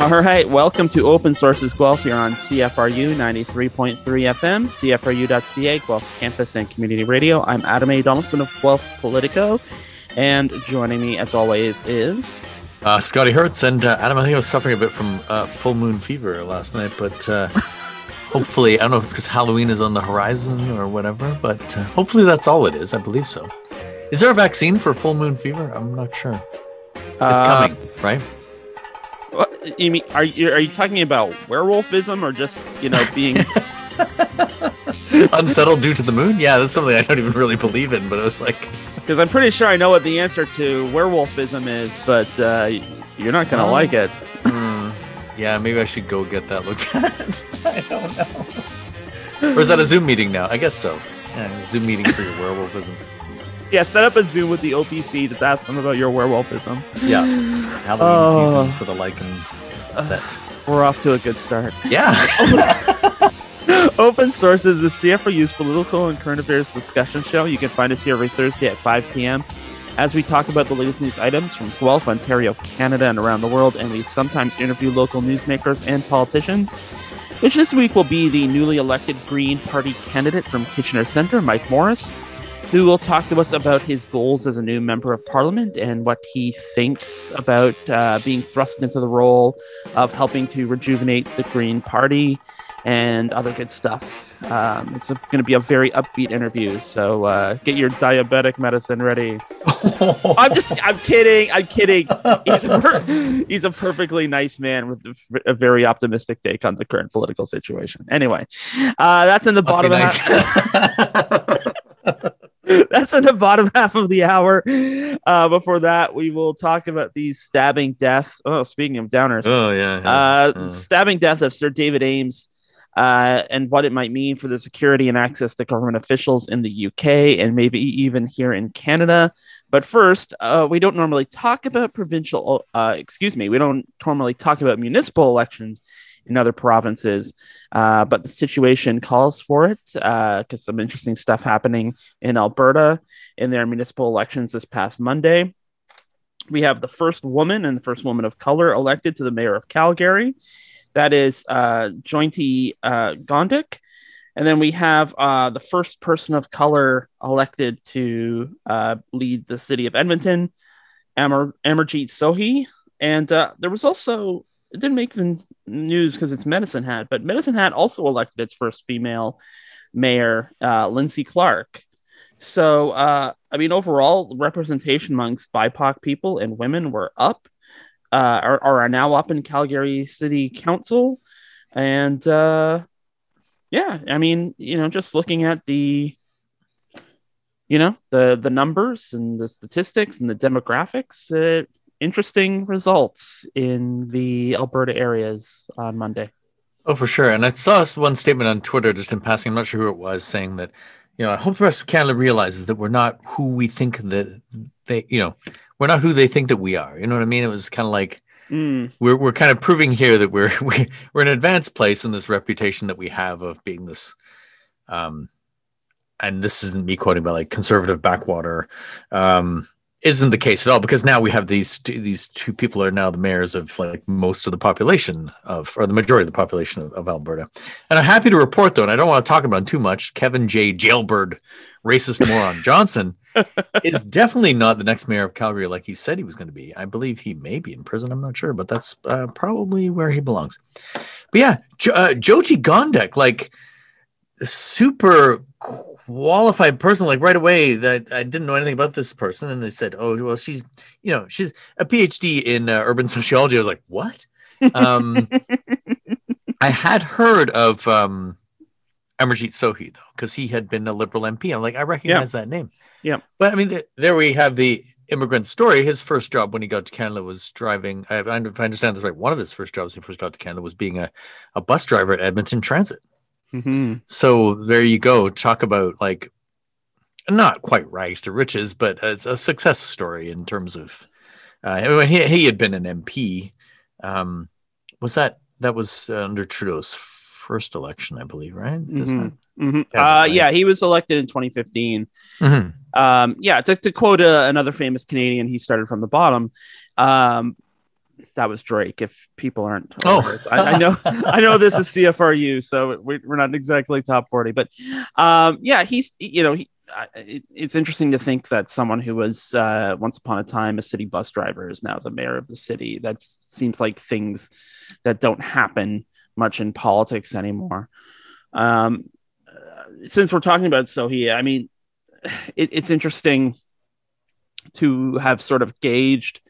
All right, welcome to Open Sources Guelph here on CFRU 93.3 FM, CFRU.ca, Guelph Campus and Community Radio. I'm Adam A. Donaldson of Guelph Politico, and joining me as always is. Uh, Scotty Hertz and uh, Adam, I think I was suffering a bit from uh, full moon fever last night, but uh, hopefully, I don't know if it's because Halloween is on the horizon or whatever, but uh, hopefully that's all it is. I believe so. Is there a vaccine for full moon fever? I'm not sure. It's Uh, coming, right? What, you mean are you are you talking about werewolfism or just you know being Unsettled due to the moon? Yeah, that's something I don't even really believe in, but I was like, because I'm pretty sure I know what the answer to werewolfism is, but uh, you're not gonna Oh. like it. hmm, yeah, maybe I should go get that looked at. I don't know. Or is that a Zoom meeting now? I guess so. Yeah, Zoom meeting for your werewolfism. Yeah, set up a Zoom with the OPC to ask them about your werewolfism. Yeah. Halloween Oh. season for the Lycan set. Uh, we're off to a good start. Yeah. Open Source is a CFRU's political and current affairs discussion show. You can find us here every Thursday at 5 p.m. as we talk about the latest news items from Guelph, Ontario, Canada, and around the world, and we sometimes interview local newsmakers and politicians. Which this week will be the newly elected Green Party candidate from Kitchener Centre, Mike Morrice, who will talk to us about his goals as a new member of parliament and what he thinks about uh, being thrust into the role of helping to rejuvenate the Green Party and other good stuff. Um, it's going to be a very upbeat interview, so uh, get your diabetic medicine ready. I'm just, I'm kidding, I'm kidding. He's a, per- he's a perfectly nice man with a- very optimistic take on the current political situation. Anyway, uh, that's in the Must bottom nice. that's in the bottom half of the hour. Uh, before that, we will talk about the stabbing death. Oh, speaking of downers, oh yeah. yeah. uh, Uh. stabbing death of Sir David Ames uh, and what it might mean for the security and access to government officials in the UK and maybe even here in Canada. But first, uh, we don't normally talk about provincial, uh, excuse me, we don't normally talk about municipal elections in other provinces, uh, but the situation calls for it because some interesting stuff happening in Alberta in their municipal elections this past Monday. We have the first woman and the first woman of color elected to the mayor of Calgary. That is uh, Jyoti uh, Gondek. And then we have uh, the first person of color elected to uh, lead the city of Edmonton, Amar- Amarjeet Sohi. And uh, there was also, it didn't make the news because it's Medicine Hat, but Medicine Hat also elected its first female mayor, uh, Linnsie Clark. So, uh, I mean, overall, representation amongst BIPOC people and women were up, uh, are, are now up in Calgary City Council. And uh, yeah, I mean, you know, just looking at the, you know, the the numbers and the statistics and the demographics, uh, interesting results in the Alberta areas on Monday. Oh, for sure. And I saw one statement on Twitter just in passing. I'm not sure who it was saying that, you know, I hope the rest of Canada realizes that we're not who we think that they, you know, we're not who they think that we are. You know what I mean? It was kind of like Mm, we're we're kind of proving here that we're we're an advanced place in this reputation that we have of being this, um, and this isn't me quoting, but like conservative backwater, um, isn't the case at all because now we have these two, these two people are now the mayors of like most of the population of or the majority of the population of, of Alberta, and I'm happy to report though, and I don't want to talk about too much. Kevin J. Jailbird, racist moron Johnson is definitely not the next mayor of Calgary like he said he was going to be. I believe he may be in prison. I'm not sure, but that's uh, probably where he belongs. But yeah, jo- uh, Jyoti Gondek, like super qualified person, like right away that I didn't know anything about this person. And they said, oh, well, she's, you know, she's a PhD in uh, urban sociology. I was like, what? Um, I had heard of um, Amarjeet Sohi though, because he had been a liberal MP. I'm like, I recognize that name. Yeah. But I mean, th- there we have the immigrant story. His first job when he got to Canada was driving. I, I understand this right, one of his first jobs when he first got to Canada was being a, a bus driver at Edmonton Transit. Mhm. So there you go. Talk about like not quite rags to riches, but it's a success story in terms of. Uh, he he had been an MP. Um, was that that was uh, under Trudeau's first election, I believe, right? Isn't Mhm. Yeah, Uh, right. yeah, he was elected in 2015. it? Mhm. Um, yeah, to, to quote uh, another famous Canadian, he started from the bottom. Um, that was Drake. If people aren't, Oh. I, I know, I know this is CFRU, so we, we're not exactly top forty, but um, yeah, he's you know, he, uh, it, it's interesting to think that someone who was uh, once upon a time a city bus driver is now the mayor of the city. That seems like things that don't happen much in politics anymore. Um, uh, since we're talking about Sohi, I mean, it, it's interesting to have sort of gauged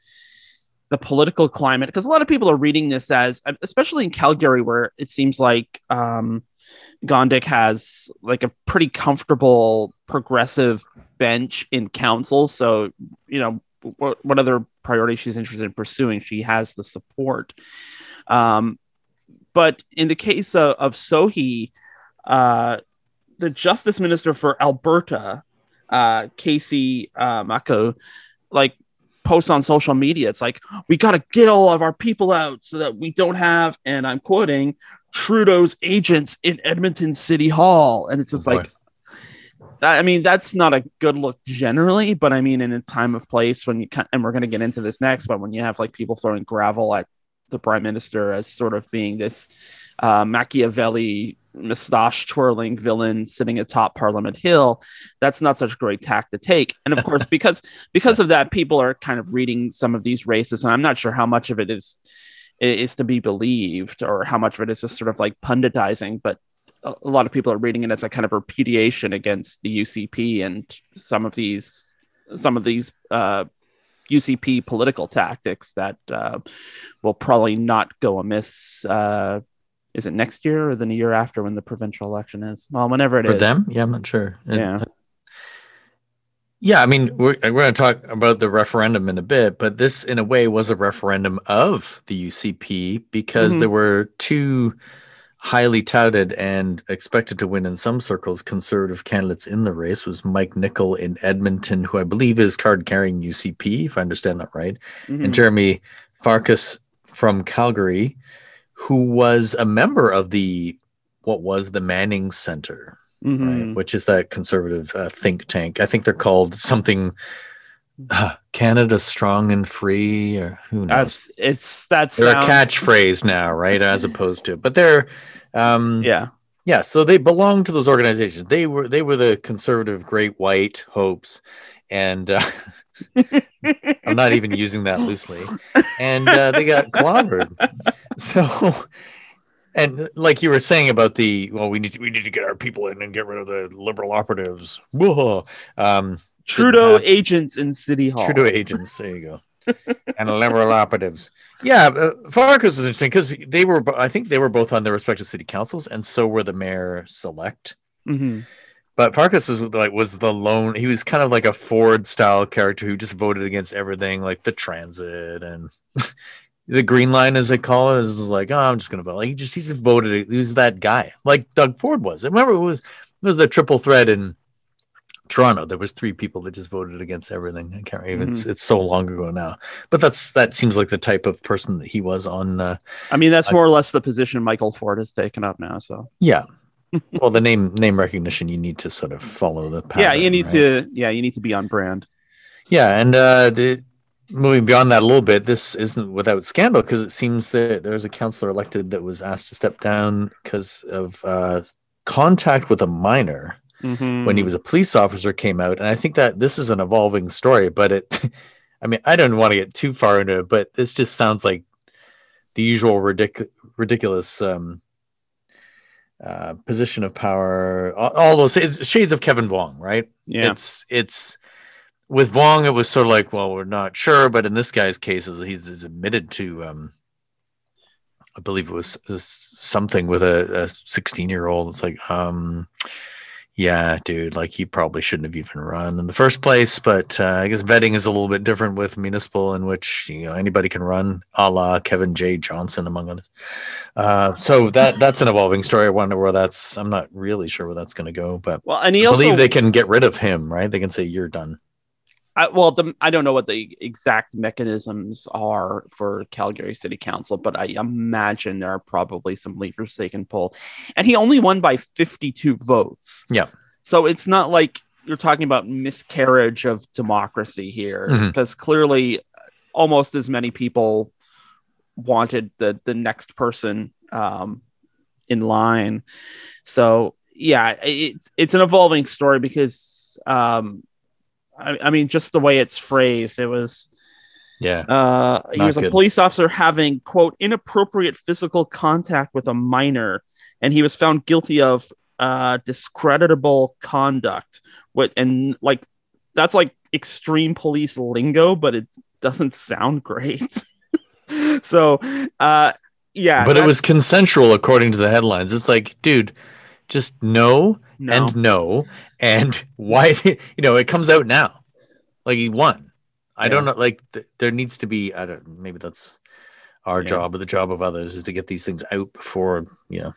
the political climate because a lot of people are reading this as, especially in Calgary, where it seems like um, Gondek has like a pretty comfortable progressive bench in council. So, you know, what, what other priorities she's interested in pursuing, she has the support. Um, but in the case of, of Sohi, uh, the justice minister for Alberta, uh, Kaycee uh, Mako, like posts on social media. It's like, we got to get all of our people out so that we don't have, and I'm quoting, Trudeau's agents in Edmonton City Hall. And it's just Oh, like, I mean, that's not a good look generally, but I mean, in a time of place when you and we're going to get into this next, but when you have like people throwing gravel at the prime minister as sort of being this uh, Machiavelli moustache twirling villain sitting atop Parliament Hill, that's not such a great tack to take. And of course, because because of that, people are kind of reading some of these races, and I'm not sure how much of it is is to be believed or how much of it is just sort of like punditizing, but a a lot of people are reading it as a kind of repudiation against the UCP and some of these some of these uh, UCP political tactics that uh, will probably not go amiss. Uh, is it next year or then the year after when the provincial election is? Well, whenever it is. For them? Yeah, I'm not sure. Yeah. Yeah, I mean, we're, we're going to talk about the referendum in a bit, but this, in a way, was a referendum of the UCP because Mhm. there were two highly touted and expected to win in some circles conservative candidates in the race was Mike Nickel in Edmonton, who I believe is card carrying UCP, if I understand that right, Mhm. and Jeremy Farkas from Calgary, who was a member of the what was the Manning Center Mhm. right? Which is that conservative uh, think tank. I think they're called something uh, Canada Strong and Free, or who knows? That's it's that's they're a catchphrase now, right? As opposed to, but they're, um, yeah. Yeah. So they belong to those organizations. They were they were the conservative Great White Hopes, and uh, I'm not even using that loosely. And uh, they got clobbered. So, and like you were saying about the well, we need to, we need to get our people in and get rid of the liberal operatives. Whoa. Um, Trudeau have- agents in City Hall. Trudeau agents. There you go. and liberal operatives. Yeah, uh, Farkas is interesting because they were. I think they were both on their respective city councils, and so were the mayor select. Mhm. But Farkas is like was the lone. He was kind of like a Ford style character who just voted against everything, like the transit and the green line, as they call it, is like, oh, I'm just gonna vote. Like he just he just voted. He was that guy, like Doug Ford was. I remember it was it was the triple threat in Toronto. There was three people that just voted against everything. I can't even. It's it's so long ago now. But that's that seems like the type of person that he was on. Uh, I mean, that's I- more or less the position Michael Ford has taken up now. So yeah. Well, the name name recognition, you need to sort of follow the pattern. yeah, you need right? to yeah you need to be on brand. Yeah, and uh, the, moving beyond that a little bit, this isn't without scandal because it seems that there's a councillor elected that was asked to step down because of uh, contact with a minor Mhm. when he was a police officer came out, and I think that this is an evolving story. But it, I mean, I don't want to get too far into it, but this just sounds like the usual ridic- ridiculous um, uh, position of power. All, all those shades of Kevin Vuong, right? yeah it's it's with Vuong, it was sort of like, well, we're not sure, but in this guy's case, he's, he's admitted to, um, I believe it was, was something with a 16 year old. It's like, um, yeah, dude, like he probably shouldn't have even run in the first place. But uh, I guess vetting is a little bit different with municipal, in which you know anybody can run, a la Kevin J. Johnson, among others. Uh, so that that's an evolving story. I wonder where that's. I'm not really sure where that's going to go, but well, and he I also believe they can get rid of him, right? They can say you're done. I, well, the, I don't know what the exact mechanisms are for Calgary City Council, but I imagine there are probably some levers they can pull. And he only won by 52 votes. Yeah. So it's not like you're talking about miscarriage of democracy here, Mhm. because clearly almost as many people wanted the the next person um, in line. So yeah, it's it's an evolving story because um, I, I mean, just the way it's phrased, it was. Yeah. Uh, he was a good. police officer having quote inappropriate physical contact with a minor, and he was found guilty of uh, discreditable conduct. What and like that's like extreme police lingo, but it doesn't sound great. so, uh, yeah, but it was consensual according to the headlines. It's like, dude, just no, no. and no. And why, you know, it comes out now. Like he won. I Yeah. don't know. Like th- there needs to be, I don't, maybe that's our Yeah. job or the job of others is to get these things out before, you know,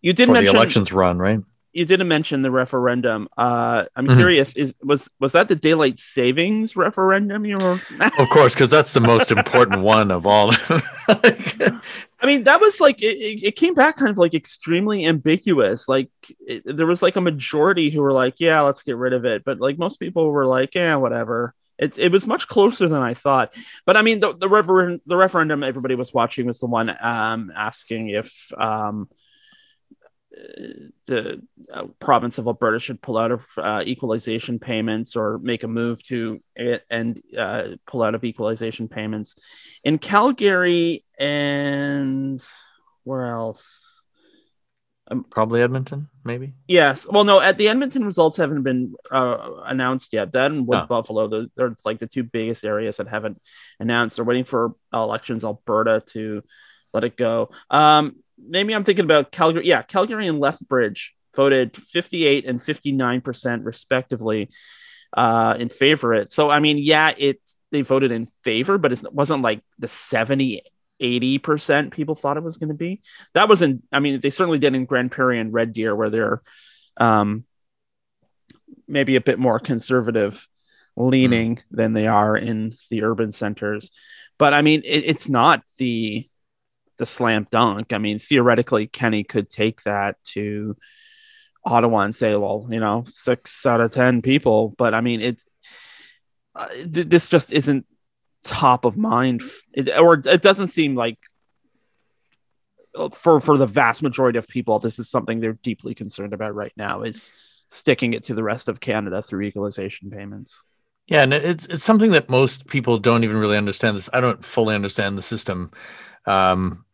you did before the elections run, right? You didn't mention the referendum. Uh, I'm Mhm. curious is was was that the daylight savings referendum you were? Of course, because that's the most important one of all. I mean, that was like it, it came back kind of like extremely ambiguous. Like it, there was like a majority who were like, "Yeah, let's get rid of it," but like most people were like, "Yeah, whatever." It, it was much closer than I thought. But I mean, the the, refer- the referendum everybody was watching was the one um, asking if um, the uh, province of Alberta should pull out of uh, equalization payments or make a move to it and uh, pull out of equalization payments in Calgary and where else? Probably Edmonton, maybe. Yes. Well, no, at the Edmonton results haven't been uh, announced yet. That and with Oh. Buffalo, those are like the two biggest areas that haven't announced. They're waiting for elections Alberta to let it go. Um, maybe I'm thinking about Calgary. Yeah, Calgary and Lethbridge voted 58 and 59 percent respectively uh, in favor of it. So I mean, yeah, it's they voted in favor, but it wasn't like the 70 80% people thought it was going to be. That wasn't, I mean, they certainly did in Grande Prairie and Red Deer, where they're um, maybe a bit more conservative leaning than they are in the urban centers. But I mean, it, it's not the the slam dunk. I mean, theoretically, Kenney could take that to Ottawa and say, well, you know, six out of 10 people. But I mean, it's, uh, th- this just isn't top of mind, it, or it doesn't seem like uh, for for the vast majority of people, this is something they're deeply concerned about right now. Is sticking it to the rest of Canada through equalization payments. Yeah, and it's it's something that most people don't even really understand. This I don't fully understand the system, um,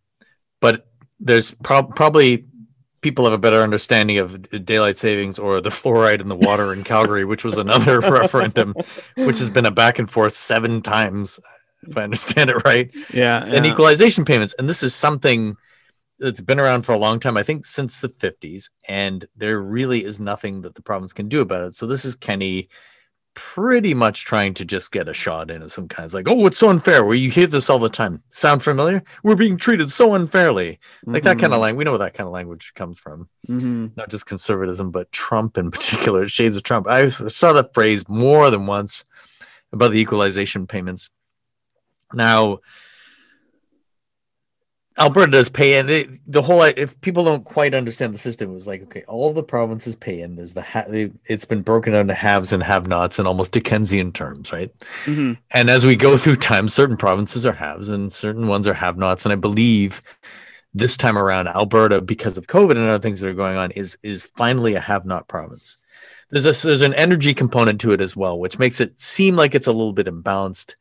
but there's prob- probably people have a better understanding of daylight savings or the fluoride in the water in Calgary, which was another referendum, which has been a back and forth seven times, if I understand it right. Yeah, And equalization payments, and this is something that's been around for a long time. I think since the 50s, and there really is nothing that the province can do about it. So this is Kenney pretty much trying to just get a shot in of some kind. It's like, oh, it's so unfair. Where you hear this all the time. Sound familiar? We're being treated so unfairly. Like that kind of language. We know where that kind of language comes from. hmm Not just conservatism, but Trump in particular, shades of Trump. I saw that phrase more than once about the equalization payments. Now, Alberta does pay in. They, the whole if people don't quite understand the system, it was like okay, all of the provinces pay in. There's the ha- they, it's been broken down to haves and have-nots in almost Dickensian terms, right? hmm And as we go through time, certain provinces are haves and certain ones are have-nots. And I believe this time around, Alberta, because of COVID and other things that are going on, is is finally a have-not province. There's a, there's an energy component to it as well, which makes it seem like it's a little bit imbalanced.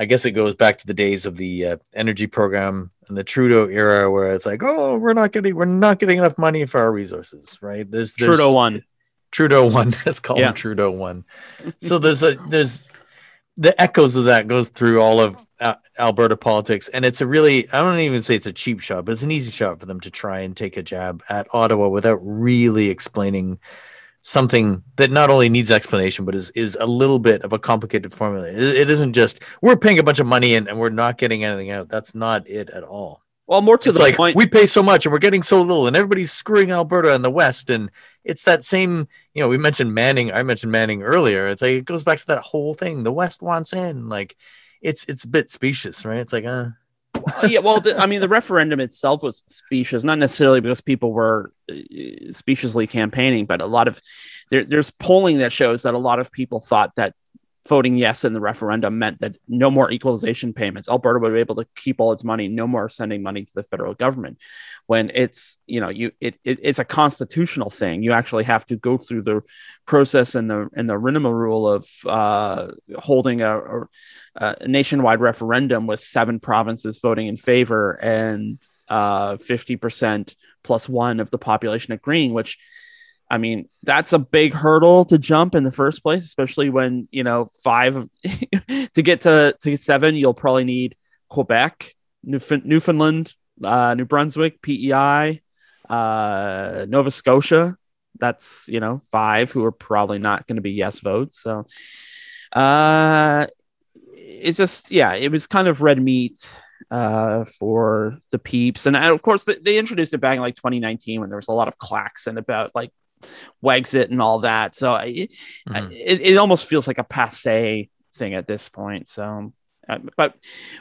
I guess it goes back to the days of the uh, energy program and the Trudeau era, where it's like, oh, we're not getting we're not getting enough money for our resources, right? There's, there's Trudeau one, Trudeau one. Let's call Yeah. him Trudeau one. So there's a there's the echoes of that goes through all of uh, Alberta politics, and it's a really I don't even say it's a cheap shot, but it's an easy shot for them to try and take a jab at Ottawa without really explaining something that not only needs explanation but is is a little bit of a complicated formula. It, it isn't just we're paying a bunch of money in and we're not getting anything out. That's not it at all Well, more to it's the like point. we pay so much and we're getting so little and everybody's screwing alberta in the west and it's that same you know we mentioned manning i mentioned manning earlier it's like it goes back to that whole thing the west wants in like it's it's a bit specious right it's like Uh, yeah, well, the, I mean, the referendum itself was specious, not necessarily because people were uh, speciously campaigning, but a lot of there, there's polling that shows that a lot of people thought that voting yes in the referendum meant that no more equalization payments. Alberta would be able to keep all its money, no more sending money to the federal government. When it's you know you it, it it's a constitutional thing. You actually have to go through the process and the and the Rinema rule of uh, holding a, a, a, nationwide referendum with seven provinces voting in favor and uh, fifty percent plus one of the population agreeing, which I mean, that's a big hurdle to jump in the first place, especially when, you know, five to get to, to seven, you'll probably need Quebec, Newf- Newfoundland, uh, New Brunswick, PEI, uh, Nova Scotia. That's, you know, five who are probably not going to be yes votes. So, uh, it's just, yeah, it was kind of red meat uh, for the peeps. And, and of course, they, they, introduced it back in like 2019 when there was a lot of clacks and about like Wexit and all that. So it, mm-hmm. it, it, almost feels like a passe thing at this point. So, uh, but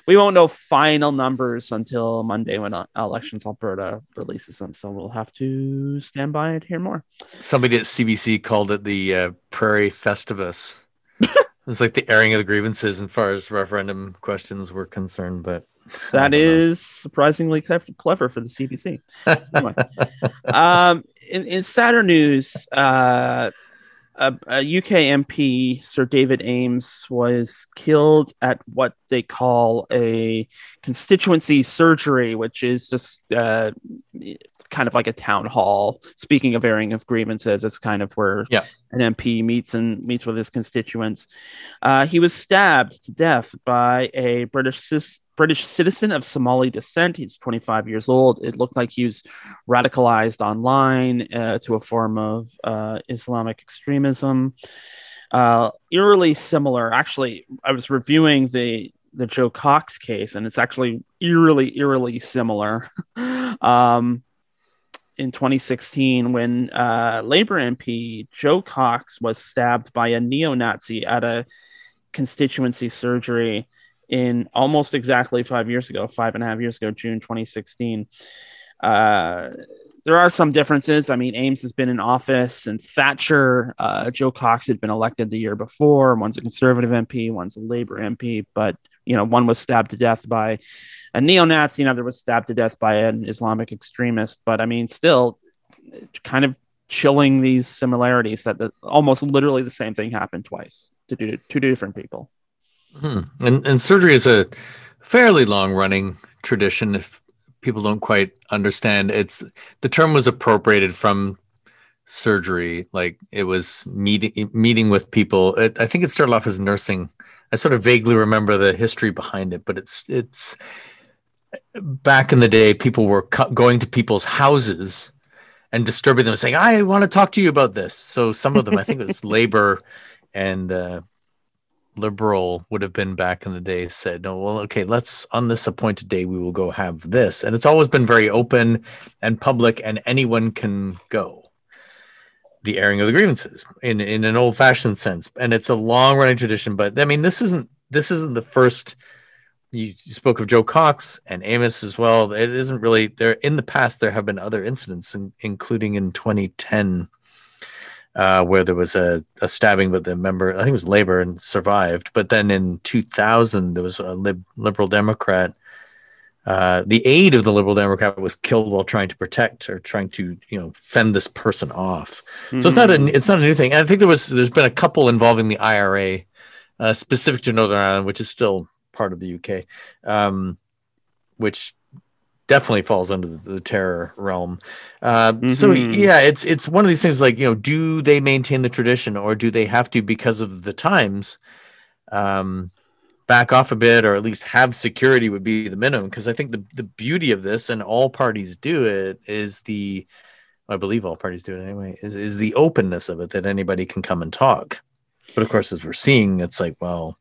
we won't know final numbers until Monday when uh, Elections Alberta releases them. So we'll have to stand by and hear more. Somebody at CBC called it the uh, Prairie Festivus. it was like the airing of the grievances as far as referendum questions were concerned, but that is surprisingly clever for the CBC. um, in, in sadder news, uh, a, a, UK MP, Sir David Ames, was killed at what they call a constituency surgery, which is just uh, kind of like a town hall. Speaking of airing of grievances, it's kind of where yeah. an MP meets and meets with his constituents. Uh, he was stabbed to death by a British British citizen of Somali descent. He's 25 years old. It looked like he was radicalized online uh, to a form of uh, Islamic extremism. Uh, eerily similar. Actually, I was reviewing the the Jo Cox case, and it's actually eerily, eerily similar. um, in 2016, when uh, Labor MP Jo Cox was stabbed by a neo Nazi at a constituency surgery in almost exactly five years ago, five and a half years ago, June 2016. Uh, there are some differences. I mean, Ames has been in office since Thatcher. Uh, Jo Cox had been elected the year before. One's a conservative MP, one's a Labor MP, but you know, one was stabbed to death by a neo-Nazi, another was stabbed to death by an Islamic extremist. But I mean, still, kind of chilling these similarities that the, almost literally the same thing happened twice to two, two different people. Hmm. And and surgery is a fairly long running tradition. If people don't quite understand, it's the term was appropriated from surgery. Like it was meeting meeting with people. It, I think it started off as nursing. I sort of vaguely remember the history behind it, but it's it's back in the day. People were cu- going to people's houses and disturbing them, saying, "I want to talk to you about this." So some of them, I think it was labor and uh, liberal would have been back in the day said no well okay let's on this appointed day we will go have this. And it's always been very open and public and anyone can go. The airing of the grievances in in an old fashioned sense. And it's a long running tradition but i mean this isn't this isn't the first. You, spoke of jo cox and Amos as well. It isn't really there in the past there have been other incidents in, including in 2010 uh, where there was a, a stabbing but the member, I think it was Labor, and survived. But then in 2000, there was a lib- liberal Democrat. Uh, the aide of the liberal Democrat was killed while trying to protect or trying to, you know, fend this person off. Mm-hmm. So it's not a mm-hmm. it's not a new thing. And I think there was there's been a couple involving the IRA, uh, specific to Northern Ireland, which is still part of the UK, um, which definitely falls under the, terror realm. Uh, mm-hmm. So yeah, it's it's one of these things like you know, do they maintain the tradition or do they have to because of the times? Um, back off a bit or at least have security would be the minimum because i think the, the beauty of this and all parties do it is the i believe all parties do it anyway is, is the openness of it that anybody can come and talk but of course as we're seeing it's like well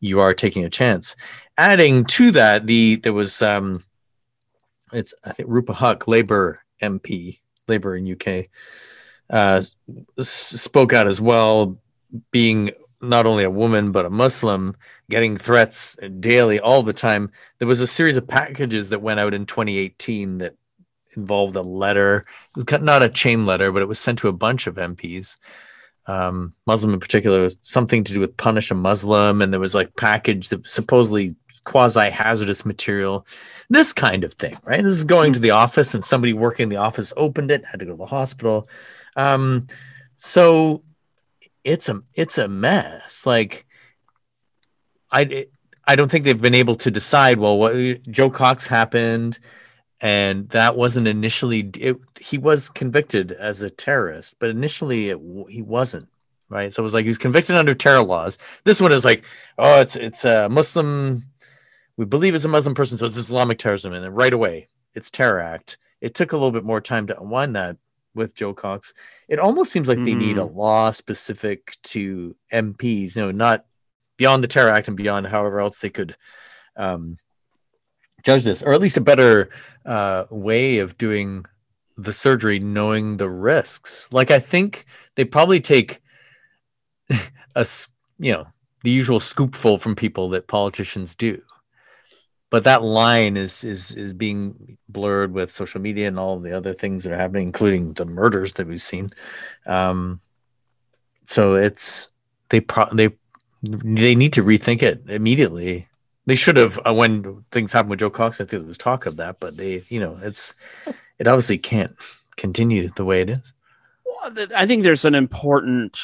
you are taking a chance adding to that the there was um it's I think Rupa Huq, Labour MP, Labour in UK, uh, spoke out as well, being not only a woman but a Muslim, getting threats daily, all the time. There was a series of packages that went out in 2018 that involved a letter, it was not a chain letter, but it was sent to a bunch of MPs. um, Muslim in particular, something to do with punish a Muslim, and there was like package that supposedly quasi hazardous material, this kind of thing, right? This is going to the office, and somebody working in the office opened it, had to go to the hospital. Um, so it's a it's a mess. Like I I don't think they've been able to decide. Well, what Jo Cox happened, and that wasn't initially. It, he was convicted as a terrorist, but initially it, he wasn't. Right, so it was like he was convicted under terror laws. This one is like, oh, it's it's a Muslim. We believe it's a Muslim person, so it's Islamic terrorism, and then right away it's terror act. It took a little bit more time to unwind that with Jo Cox. It almost seems like mm-hmm. they need a mm-hmm. law specific to MPs, you know, not beyond the Terror Act and beyond however else they could um, judge this, or at least a better uh, way of doing the surgery, knowing the risks. Like I think they probably take a you know the usual scoopful from people that politicians do, but that line is is is being blurred with social media and all the other things that are happening, including the murders that we've seen. Um, so it's they pro- they they need to rethink it immediately. They should have uh, when things happened with Jo Cox. I think there was talk of that, but they, you know, it's it obviously can't continue the way it is. Well, I think there's an important.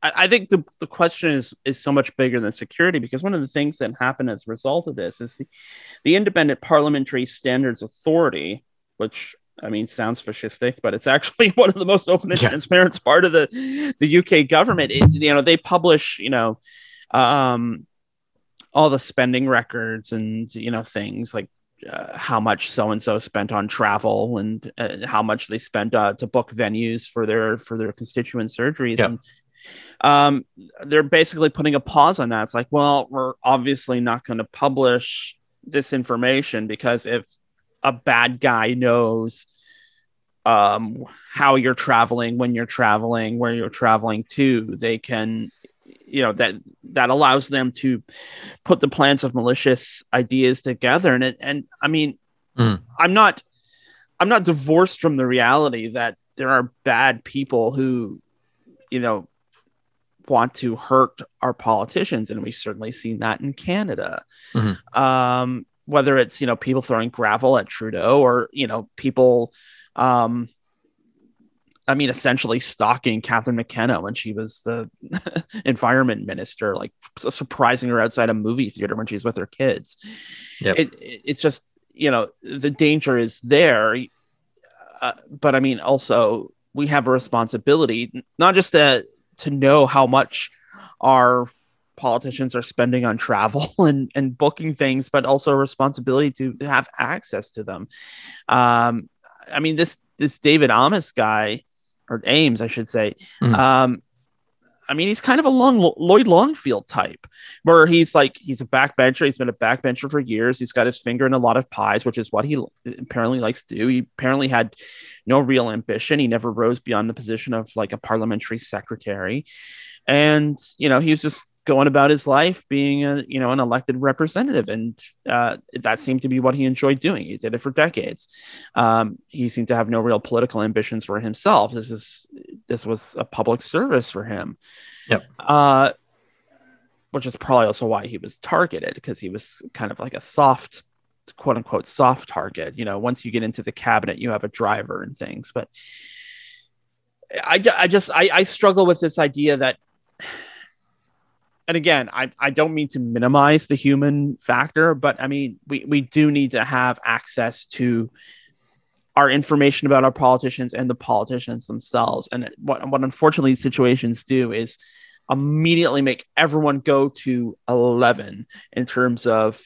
I, think the, the question is is so much bigger than security because one of the things that happened as a result of this is the the Independent Parliamentary Standards Authority, which I mean, sounds fascistic, but it's actually one of the most open and yeah. transparent part of the the UK government. It, you know, they publish, you know, um, all the spending records and you know things like uh, how much so and so spent on travel and uh, how much they spent uh, to book venues for their for their constituent surgeries. And um, they're basically putting a pause on that. It's like, well, we're obviously not going to publish this information because if a bad guy knows um, how you're traveling, when you're traveling, where you're traveling to. They can, you know, that that allows them to put the plans of malicious ideas together. And it, and I mean, mm. I'm not, I'm not divorced from the reality that there are bad people who, you know, want to hurt our politicians, and we've certainly seen that in Canada. Mm-hmm. Um, whether it's you know people throwing gravel at Trudeau or you know people um I mean, essentially stalking Catherine McKenna when she was the environment minister, like surprising her outside a movie theater when she's with her kids. Yep. It, it, it's just, you know, the danger is there. Uh, but I mean, also, we have a responsibility not just to, to know how much our politicians are spending on travel and, and booking things, but also a responsibility to have access to them. Um, I mean, this this David Amess guy or Ames, I should say. Mm-hmm. Um, I mean, he's kind of a long Lloyd Longfield type, where he's like he's a backbencher. He's been a backbencher for years. He's got his finger in a lot of pies, which is what he apparently likes to do. He apparently had no real ambition. He never rose beyond the position of like a parliamentary secretary, and you know he was just going about his life being a you know an elected representative. And uh, that seemed to be what he enjoyed doing. He did it for decades. Um, he seemed to have no real political ambitions for himself. This is this was a public service for him. Yep. Uh, which is probably also why he was targeted because he was kind of like a soft quote unquote soft target. You know once you get into the cabinet you have a driver and things. But I, I just I, I struggle with this idea that and again, I, I don't mean to minimize the human factor, but I mean, we, we do need to have access to our information about our politicians and the politicians themselves. And what, what unfortunately situations do is immediately make everyone go to 11 in terms of,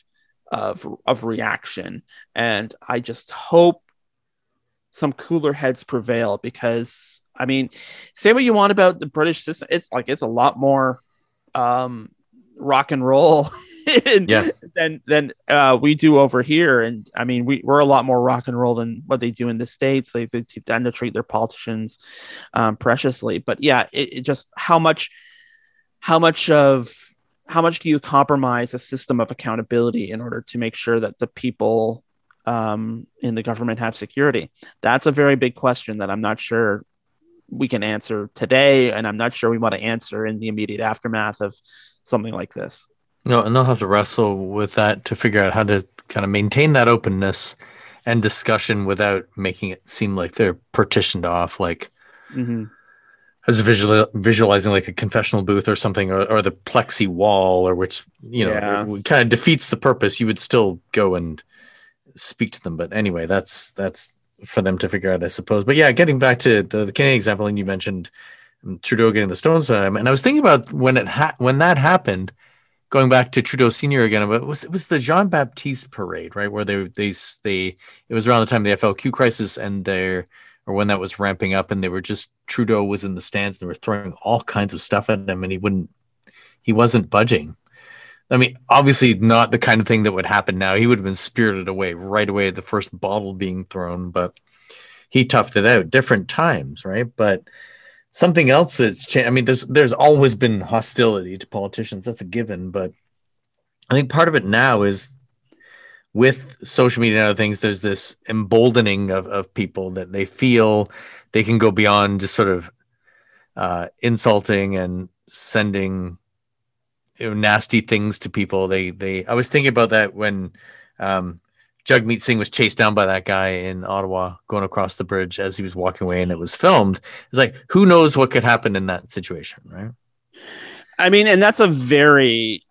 of, of reaction. And I just hope some cooler heads prevail because I mean, say what you want about the British system. It's like, it's a lot more um, rock and roll yeah. than than uh, we do over here. And I mean, we, we're a lot more rock and roll than what they do in the states. They, they tend to treat their politicians um, preciously. But yeah, it, it just how much how much of how much do you compromise a system of accountability in order to make sure that the people um, in the government have security? That's a very big question that I'm not sure we can answer today, and I'm not sure we want to answer in the immediate aftermath of something like this. No, and they'll have to wrestle with that to figure out how to kind of maintain that openness and discussion without making it seem like they're partitioned off, like Mm-hmm. as visual, visualizing like a confessional booth or something, or, or the plexi wall, or which you know Yeah. kind of defeats the purpose. You would still go and speak to them, but anyway, that's that's for them to figure out, I suppose. But yeah, getting back to the, the Canadian example, and you mentioned um, Trudeau getting the stones him, and I was thinking about when it ha- when that happened. Going back to Trudeau Senior again, it was it was the Jean Baptiste parade, right? Where they they they it was around the time of the FLQ crisis, and they're or when that was ramping up and they were just Trudeau was in the stands and they were throwing all kinds of stuff at him and he wouldn't he wasn't budging. I mean, obviously not the kind of thing that would happen now. He would have been spirited away right away at the first bottle being thrown, but he toughed it out. Different times, right? But something else that's changed. I mean, there's there's always been hostility to politicians. That's a given, but I think part of it now is with social media and other things, there's this emboldening of, of people that they feel they can go beyond just sort of uh, insulting and sending nasty things to people. They they I was thinking about that when um, Jagmeet Singh was chased down by that guy in Ottawa going across the bridge as he was walking away and it was filmed. It's like who knows what could happen in that situation, right? I mean, and that's a very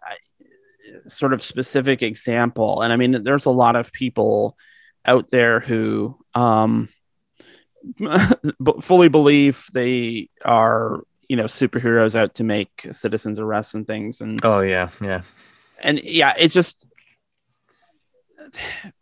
sort of specific example. And I mean, there's a lot of people out there who um, fully believe they are, you know, superheroes out to make citizens arrests and things. And Oh yeah, yeah. and yeah, it's just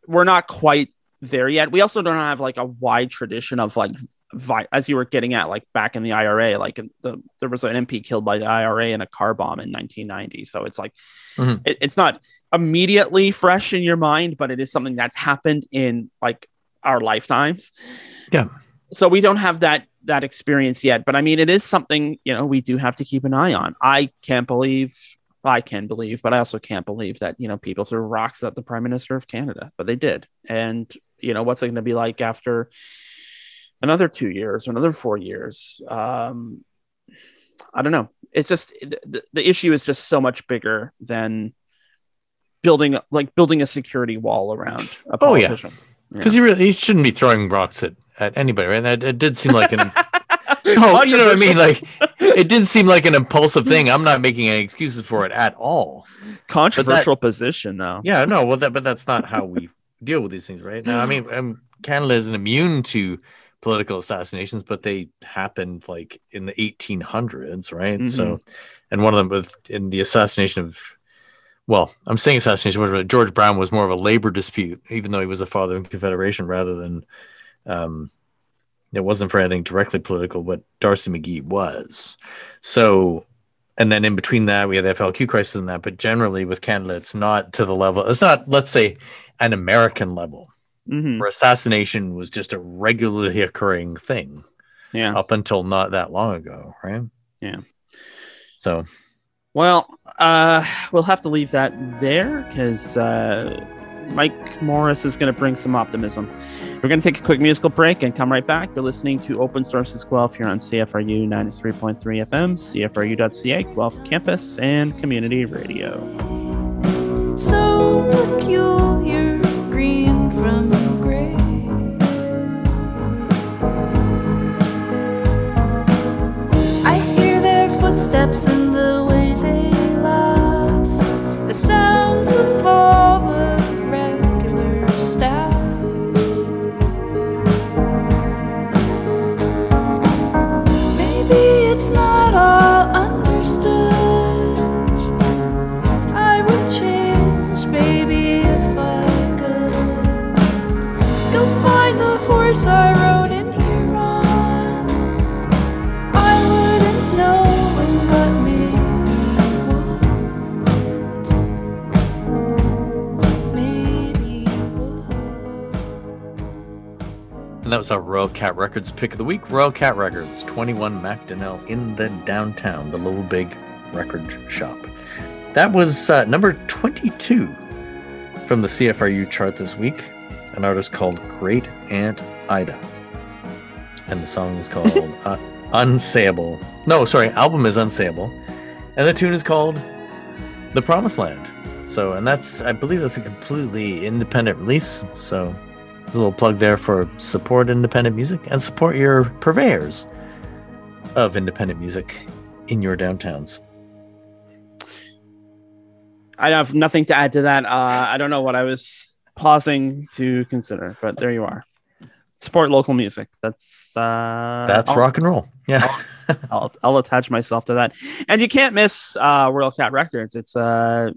we're not quite there yet. We also don't have like a wide tradition of like vi- as you were getting at like back in the IRA, like the there was an MP killed by the IRA in a car bomb in 1990. So it's like Mhm. it, it's not immediately fresh in your mind, but it is something that's happened in like our lifetimes. Yeah. So we don't have that that experience yet, but I mean, it is something you know we do have to keep an eye on. I can't believe I can believe, but I also can't believe that you know people threw rocks at the Prime Minister of Canada, but they did. And you know what's it going to be like after another two years or another four years? Um, I don't know. It's just the, the issue is just so much bigger than building like building a security wall around a Oh, yeah. politician. Because he really he shouldn't be throwing rocks at, at anybody, right? That it did seem like an no, you know what I mean? Like it didn't seem like an impulsive thing. I'm not making any excuses for it at all. controversial position though. Yeah, no, well that but that's not how we deal with these things, right? Now, I mean, um, Canada isn't immune to political assassinations, but they happened like in the 1800s, right? So, and one of them was in the assassination of, well, I'm saying assassination, but George Brown was more of a labor dispute, even though he was a father of Confederation, rather than, um, it wasn't for anything directly political, but D'Arcy McGee was. So, and then in between that, we had the FLQ crisis and that, but generally with Canada, it's not to the level, it's not, let's say, an American level Mhm. where assassination was just a regularly occurring thing Yeah. up until not that long ago, right? Yeah. So, Well, uh, we'll have to leave that there because uh, Mike Morrice is going to bring some optimism. We're going to take a quick musical break and come right back. You're listening to Open Sources Guelph here on CFRU 93.3 FM, CFRU.ca, Guelph Campus, and Community Radio. so peculiar, green from gray. I hear their footsteps in the way they laugh, the sounds of all was our Royal Cat Records pick of the week. Royal Cat Records, 21 Macdonell in the downtown, the little big record shop. That was uh, number 22 from the CFRU chart this week, an artist called Great Aunt Ida. And the song was called uh, Unsayable. No, sorry, album is Unsayable. And the tune is called The Promised Land. So, and that's, I believe that's a completely independent release. So, there's a little plug there for support independent music and support your purveyors of independent music in your downtowns. I have nothing to add to that. Uh, I don't know what I was pausing to consider, but there you are. Support local music. That's uh, That's I'll- rock and roll. Yeah. I'll, I'll attach myself to that. And you can't miss uh, Royal Cat Records. It's a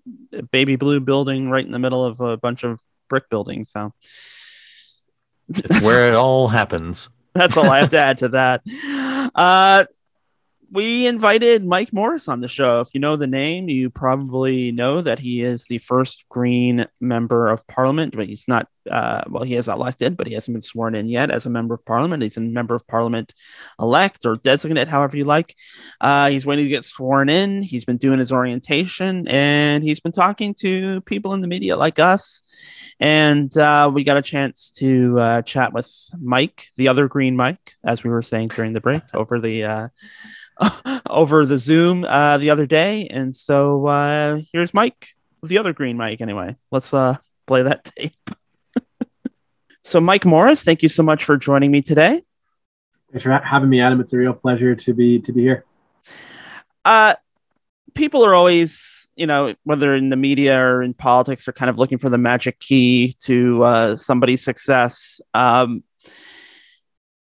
baby blue building right in the middle of a bunch of brick buildings. So it's where it all happens. that's all I have to add to that. Uh, we invited Mike Morrice on the show. If you know the name, you probably know that he is the first Green member of Parliament, but he's not. Uh, well, he is elected, but he hasn't been sworn in yet as a member of Parliament. He's a member of Parliament elect or designate, however you like. Uh, he's waiting to get sworn in. He's been doing his orientation, and he's been talking to people in the media like us. And uh, we got a chance to uh, chat with Mike, the other Green Mike, as we were saying during the break over the uh, over the Zoom uh, the other day. And so uh, here's Mike, the other Green Mike. Anyway, let's uh, play that tape. so, Mike Morrice, thank you so much for joining me today. Thanks for having me, Adam. It's a real pleasure to be to be here. Uh, people are always, you know, whether in the media or in politics, are kind of looking for the magic key to uh, somebody's success. Um,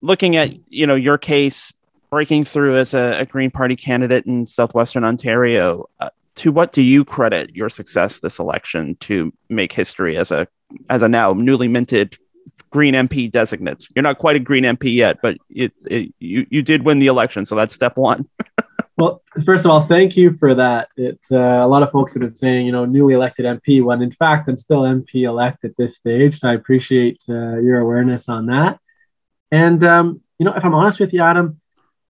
looking at, you know, your case breaking through as a, a Green Party candidate in southwestern Ontario, uh, to what do you credit your success this election to make history as a as a now newly minted Green MP designate? You're not quite a Green MP yet, but it, it you you did win the election, so that's step one. Well, first of all, thank you for that. It's uh, a lot of folks have been saying, you know, newly elected MP. When in fact, I'm still MP elect at this stage. So I appreciate uh, your awareness on that. And um, you know, if I'm honest with you, Adam,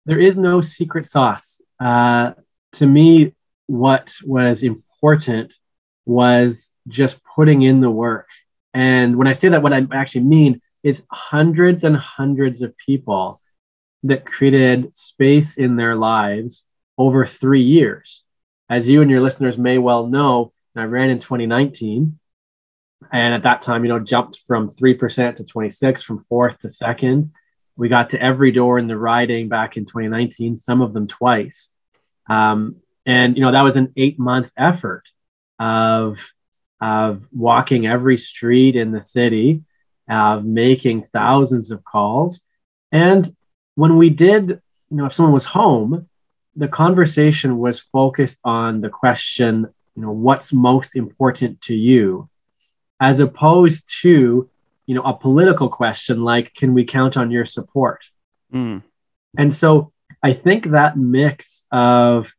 there is no secret sauce. Uh, to me, what was important was just putting in the work. And when I say that, what I actually mean is hundreds and hundreds of people that created space in their lives over three years. As you and your listeners may well know, I ran in 2019. And at that time, you know, jumped from 3% to 26, from fourth to second. We got to every door in the riding back in 2019, some of them twice. Um, and, you know, that was an eight month effort of, of walking every street in the city, of making thousands of calls. And when we did, you know, if someone was home, the conversation was focused on the question, you know, what's most important to you, as opposed to, you know, a political question like, can we count on your support? Mm. And so I think that mix of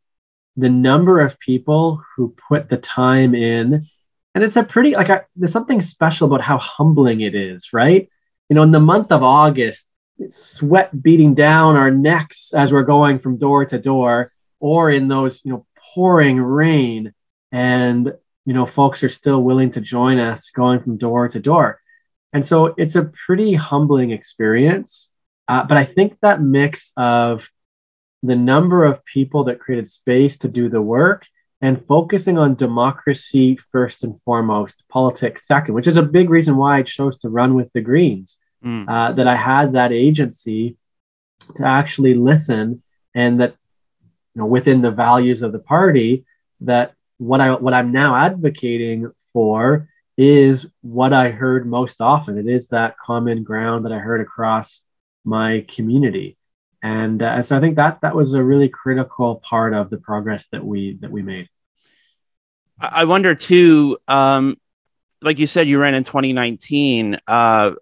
the number of people who put the time in, and it's a pretty, like, I, there's something special about how humbling it is, right? You know, in the month of August, sweat beating down our necks as we're going from door to door or in those you know pouring rain. And you know folks are still willing to join us going from door to door. And so it's a pretty humbling experience. Uh, but i think that mix of the number of people that created space to do the work and focusing on democracy first and foremost politics second which is a big reason why i chose to run with the greens Mm. uh, that I had that agency to actually listen, and that you know within the values of the party, that what I what I'm now advocating for is what I heard most often. It is that common ground that I heard across my community, and uh, so I think that that was a really critical part of the progress that we that we made. I I wonder too, um, like you said, you ran in 2019. Uh,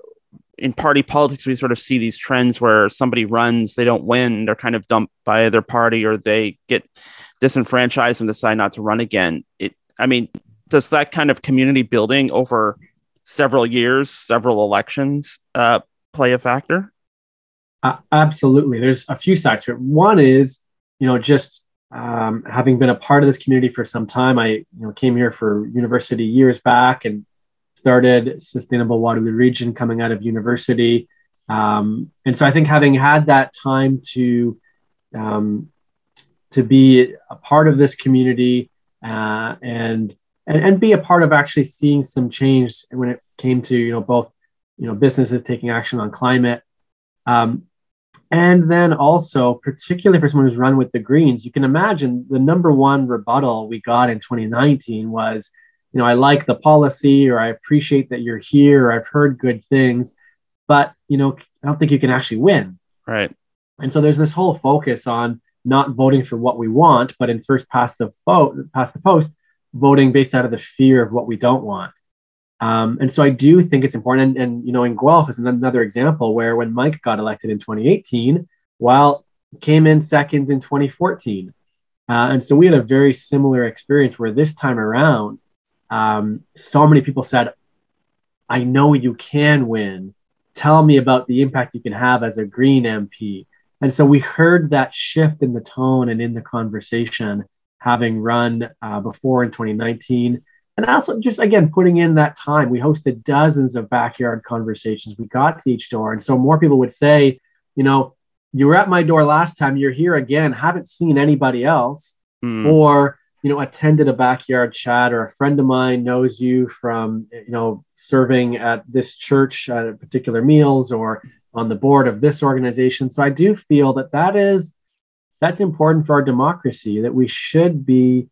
in party politics, we sort of see these trends where somebody runs, they don't win, they're kind of dumped by their party, or they get disenfranchised and decide not to run again. It, I mean, does that kind of community building over several years, several elections, uh, play a factor? Uh, absolutely. There's a few sides to it. One is, you know, just um, having been a part of this community for some time. I, you know, came here for university years back and started Sustainable Waterloo Region coming out of university. Um, and so I think having had that time to um, to be a part of this community uh, and, and and be a part of actually seeing some change when it came to you know both you know businesses taking action on climate um, and then also particularly for someone who's run with the greens you can imagine the number one rebuttal we got in 2019 was you know i like the policy or i appreciate that you're here or i've heard good things but you know i don't think you can actually win Right. and so there's this whole focus on not voting for what we want, but in first past the vote, past the post, voting based out of the fear of what we don't want. Um, and so I do think it's important. And, and, you know, in Guelph is another example where when Mike got elected in 2018, while came in second in 2014. Uh, and so we had a very similar experience where this time around, um, so many people said, I know you can win. Tell me about the impact you can have as a Green MP. And so we heard that shift in the tone and in the conversation having run uh, before in 2019. And also, just again, putting in that time, we hosted dozens of backyard conversations. We got to each door. And so more people would say, you know, you were at my door last time, you're here again, haven't seen anybody else. Mm. Or, you know, attended a backyard chat, or a friend of mine knows you from, you know, serving at this church at particular meals or on the board of this organization. So I do feel that that is that's important for our democracy. That we should be,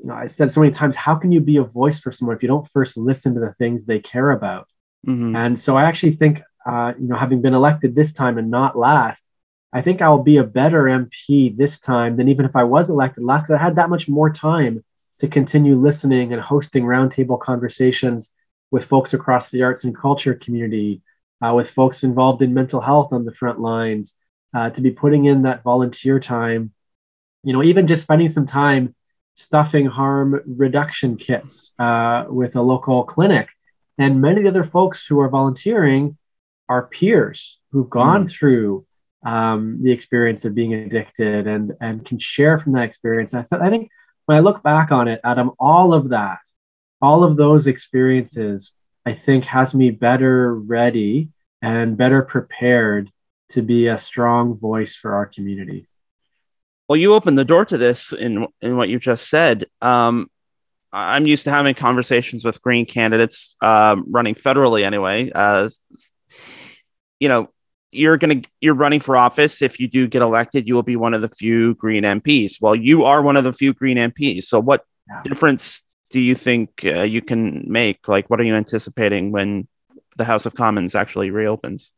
you know, I said so many times, how can you be a voice for someone if you don't first listen to the things they care about? Mhm. And so I actually think, uh, you know, having been elected this time and not last, I think I'll be a better MP this time than even if I was elected last. Because I had that much more time to continue listening and hosting roundtable conversations with folks across the arts and culture community, uh, with folks involved in mental health on the front lines, uh, to be putting in that volunteer time, you know, even just spending some time stuffing harm reduction kits uh, with a local clinic. And many of the other folks who are volunteering are peers who've gone through um, the experience of being addicted and, and can share from that experience. I, said, I think when I look back on it, Adam, all of that, all of those experiences, I think has me better ready and better prepared to be a strong voice for our community. Well, you opened the door to this in in what you just said. Um, I'm used to having conversations with green candidates um, running federally anyway. Uh, you know, you're gonna you're running for office. If you do get elected, you will be one of the few green MPs. Well, you are one of the few green MPs. So, what Yeah. difference do you think uh, you can make? Like, what are you anticipating when the House of Commons actually reopens?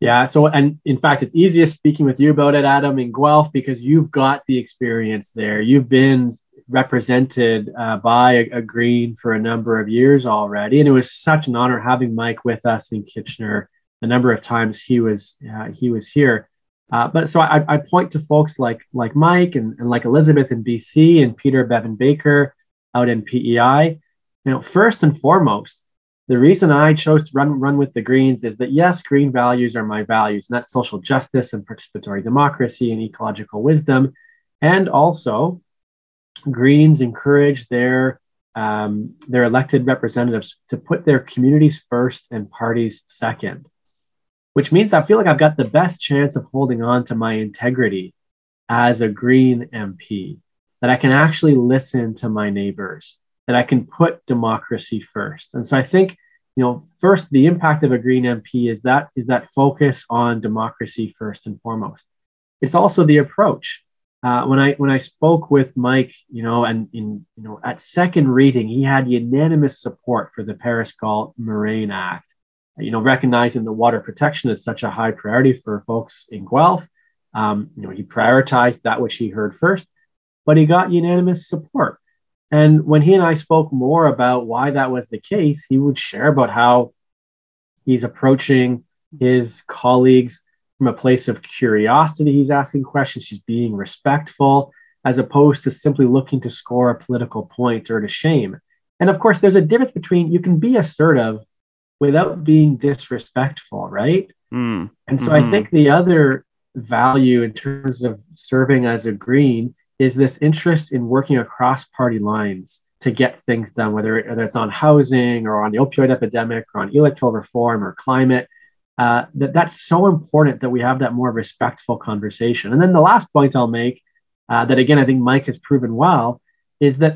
Yeah. So, and in fact, it's easiest speaking with you about it, Adam, in Guelph, because you've got the experience there. You've been represented uh, by a, a Green for a number of years already. And it was such an honor having Mike with us in Kitchener the number of times he was uh, he was here. Uh, but so I, I point to folks like like Mike and, and like Elizabeth in BC and Peter Bevan Baker out in PEI. You know, first and foremost, the reason I chose to run run with the Greens is that yes, green values are my values, and that's social justice and participatory democracy and ecological wisdom, and also Greens encourage their um, their elected representatives to put their communities first and parties second, which means I feel like I've got the best chance of holding on to my integrity as a Green MP, that I can actually listen to my neighbors, that I can put democracy first. And so I think, you know, first the impact of a Green MP is that is that focus on democracy first and foremost. It's also the approach. Uh, when I when I spoke with Mike, you know, and in you know at second reading, he had unanimous support for the Paris Galt Moraine Act. You know, recognizing that water protection is such a high priority for folks in Guelph. Um, you know, he prioritized that which he heard first, but he got unanimous support. And when he and I spoke more about why that was the case, he would share about how he's approaching his colleagues from a place of curiosity. He's asking questions, he's being respectful, as opposed to simply looking to score a political point or to shame. And of course, there's a difference between you can be assertive without being disrespectful, right? Hmm. And so I Mhm. think the other value in terms of serving as a green is this interest in working across party lines to get things done, whether, whether it's on housing or on the opioid epidemic or on electoral reform or climate. uh, that that's so important that we have that more respectful conversation. And then the last point I'll make, uh, that again I think Mike has proven well, is that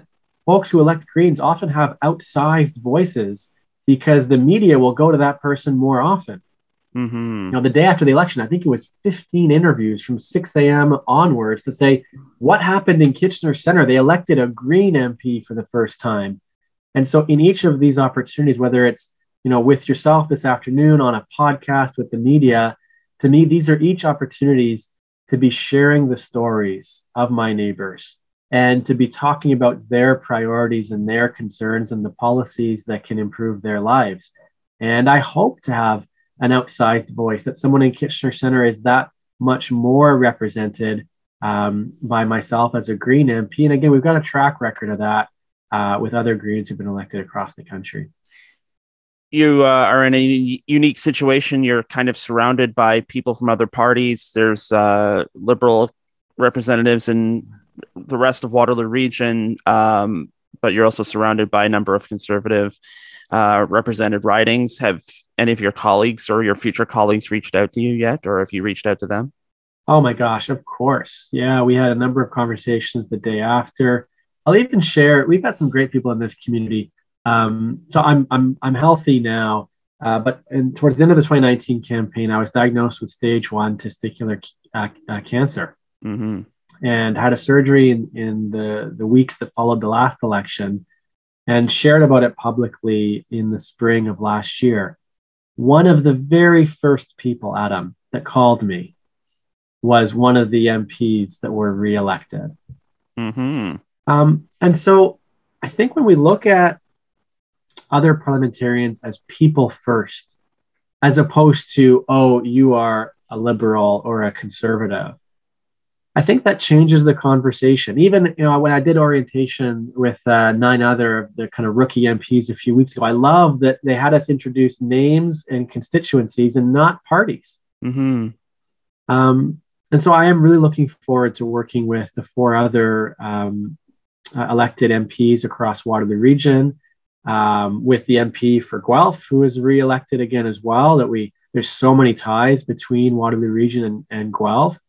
folks who elect Greens often have outsized voices because the media will go to that person more often. Mm-hmm. You know, the day after the election, I think it was 15 interviews from 6 a.m. onwards to say what happened in Kitchener Center. They elected a Green MP for the first time. And so, in each of these opportunities, whether it's you know with yourself this afternoon on a podcast with the media, to me, these are each opportunities to be sharing the stories of my neighbors and to be talking about their priorities and their concerns and the policies that can improve their lives. And I hope to have an outsized voice, that someone in Kitchener Center is that much more represented um, by myself as a Green MP. And again, we've got a track record of that uh, with other Greens who've been elected across the country. You uh, are in a unique situation. You're kind of surrounded by people from other parties. There's uh, liberal representatives in the rest of Waterloo Region, um, but you're also surrounded by a number of conservative uh, represented ridings. Have any of your colleagues or your future colleagues reached out to you yet, or have you reached out to them? Oh my gosh, of course. Yeah, we had a number of conversations the day after. I'll even share. We've got some great people in this community. Um, so I'm I'm I'm healthy now, uh, but in, towards the end of the 2019 campaign, I was diagnosed with stage one testicular uh, uh, cancer, Mm-hmm. And had a surgery in, in the the weeks that followed the last election, and shared about it publicly in the spring of last year. One of the very first people, Adam, that called me was one of the MPs that were reelected. Mm-hmm. Um, and so I think when we look at other parliamentarians as people first, as opposed to, oh, you are a liberal or a conservative, I think that changes the conversation. Even you know when I did orientation with uh, nine other of the kind of rookie MPs a few weeks ago, I love that they had us introduce names and constituencies and not parties. Mm-hmm. Um, and so I am really looking forward to working with the four other um, uh, elected MPs across Waterloo Region, um, with the MP for Guelph, who is re-elected again as well. That we there's so many ties between Waterloo Region and, and Guelph,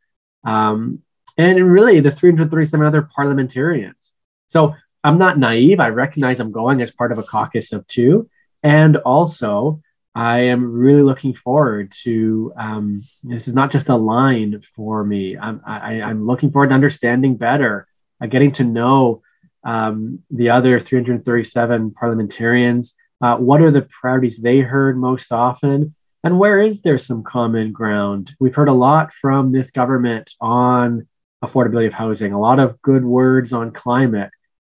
um, and really the 337 other parliamentarians. So I'm not naive. I recognize I'm going as part of a caucus of two, and also I am really looking forward to. Um, this is not just a line for me. I'm I, I'm looking forward to understanding better, uh, getting to know um, the other 337 parliamentarians. Uh, what are the priorities they heard most often, and where is there some common ground? We've heard a lot from this government on affordability of housing, a lot of good words on climate.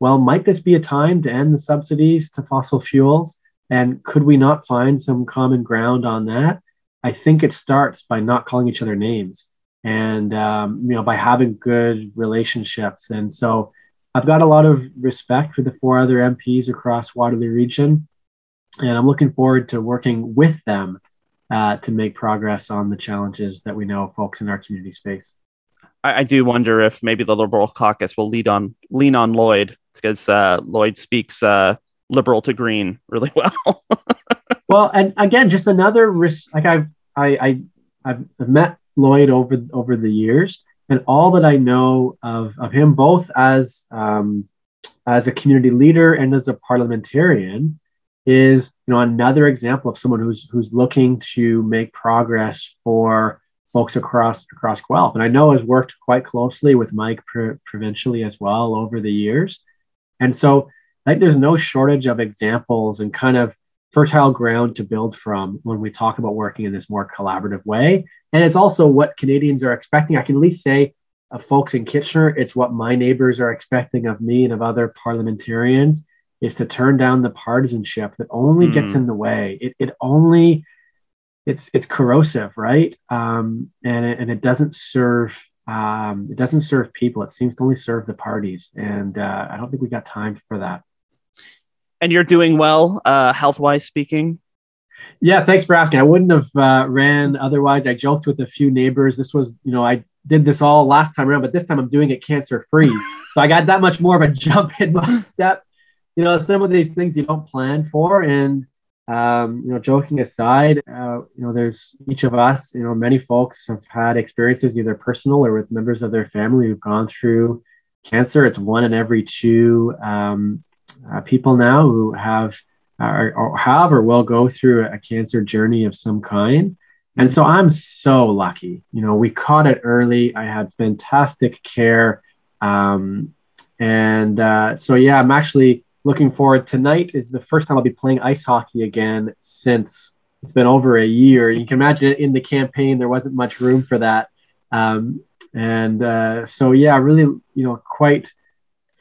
Well, might this be a time to end the subsidies to fossil fuels? And could we not find some common ground on that? I think it starts by not calling each other names and um, you know by having good relationships. And so I've got a lot of respect for the four other MPs across Waterloo Region, and I'm looking forward to working with them uh, to make progress on the challenges that we know folks in our communities face. I, I do wonder if maybe the Liberal caucus will lead on lean on Lloyd because uh, Lloyd speaks uh, liberal to green really well. well, and again, just another risk. Like I've I, I I've met Lloyd over over the years, and all that I know of of him, both as um, as a community leader and as a parliamentarian, is you know another example of someone who's who's looking to make progress for folks across across Guelph. And I know has worked quite closely with Mike pr- provincially as well over the years, and so I think there's no shortage of examples and kind of fertile ground to build from when we talk about working in this more collaborative way. And it's also what Canadians are expecting. I can at least say, of folks in Kitchener, it's what my neighbors are expecting of me and of other parliamentarians is to turn down the partisanship that only mm. gets in the way. It, it only it's it's corrosive, right? Um, and it, and it doesn't serve um, it doesn't serve people. It seems to only serve the parties, and uh, I don't think we got time for that and you're doing well, uh, health wise speaking. Yeah, thanks for asking. I wouldn't have uh, ran otherwise. I joked with a few neighbors. This was, you know, I did this all last time around, but this time I'm doing it cancer free. so I got that much more of a jump in my step. You know, some of these things you don't plan for, and um, you know, joking aside, uh, you know, there's each of us, you know, many folks have had experiences either personal or with members of their family who've gone through cancer. It's one in every two um, uh, people now who have or, or have or will go through a cancer journey of some kind. And so I'm so lucky. You know, we caught it early. I had fantastic care. Um, and uh, so, yeah, I'm actually looking forward. Tonight is the first time I'll be playing ice hockey again since it's been over a year. You can imagine in the campaign, there wasn't much room for that. Um, and uh, so, yeah, really, you know, quite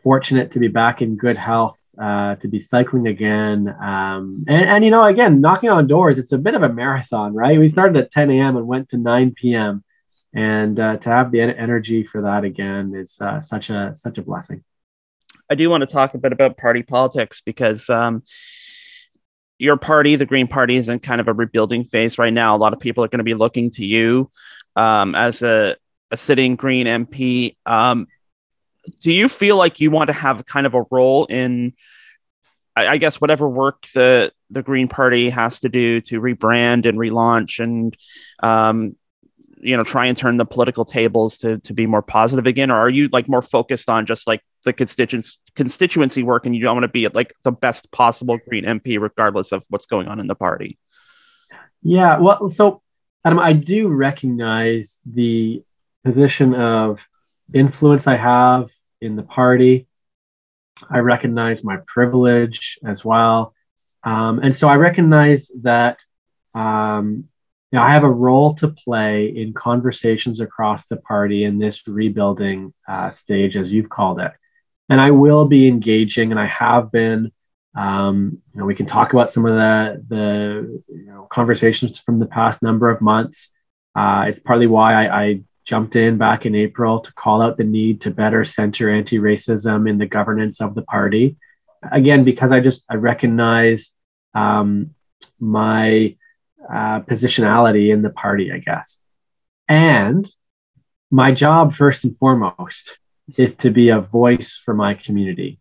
fortunate to be back in good health, uh, to be cycling again. Um, and, and, you know, again, knocking on doors, it's a bit of a marathon, right? We started at 10 a.m. and went to 9 p.m. And uh, to have the energy for that again is uh, such a such a blessing. I do want to talk a bit about party politics because um, your party, the Green Party, is in kind of a rebuilding phase right now. A lot of people are going to be looking to you um, as a, a sitting Green MP. Um, do you feel like you want to have kind of a role in, I, I, guess, whatever work the the Green Party has to do to rebrand and relaunch and um, you know try and turn the political tables to to be more positive again? Or are you like more focused on just like the constituents constituency work and you don't want to be like the best possible green mp regardless of what's going on in the party? Yeah well so adam i do recognize the position of influence i have in the party. I recognize my privilege as well. Um, and so i recognize that um, now, I have a role to play in conversations across the party in this rebuilding uh, stage, as you've called it. And I will be engaging, and I have been. Um, you know, we can talk about some of the the you know, conversations from the past number of months. Uh, it's partly why I, I jumped in back in April to call out the need to better center anti-racism in the governance of the party. Again, because I just I recognize um, my uh, positionality in the party, I guess. And my job, first and foremost, is to be a voice for my community.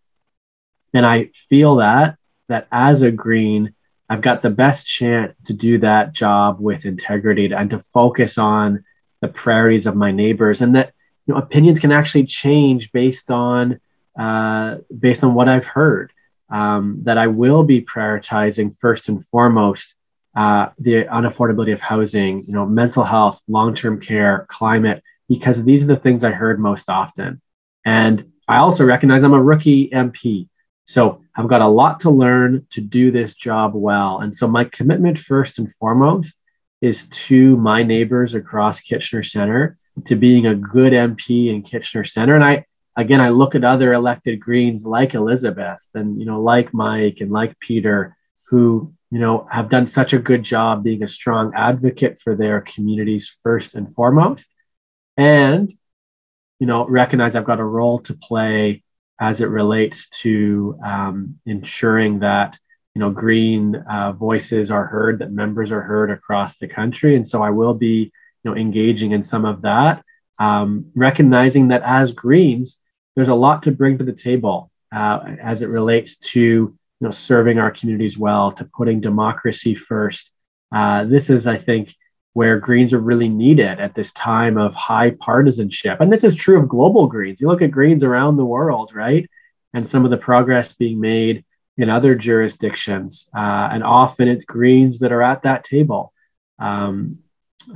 And I feel that that as a green, I've got the best chance to do that job with integrity and to focus on the priorities of my neighbors, and that you know opinions can actually change based on uh, based on what I've heard. Um, that I will be prioritizing first and foremost uh, the unaffordability of housing, you know, mental health, long-term care, climate, because these are the things I heard most often. And I also recognize I'm a rookie MP. So I've got a lot to learn to do this job well. And so my commitment first and foremost is to my neighbors across Kitchener Center, to being a good MP in Kitchener Center. And I again I look at other elected Greens like Elizabeth and you know like Mike and like Peter who you know, have done such a good job being a strong advocate for their communities first and foremost. And, you know, recognize I've got a role to play as it relates to um, ensuring that, you know, green uh, voices are heard, that members are heard across the country. And so I will be, you know, engaging in some of that, um, recognizing that as Greens, there's a lot to bring to the table uh, as it relates to you know, serving our communities well, to putting democracy first. Uh, this is, I think, where Greens are really needed at this time of high partisanship. And this is true of global Greens. You look at Greens around the world, right? And some of the progress being made in other jurisdictions. Uh, and often it's Greens that are at that table. Um,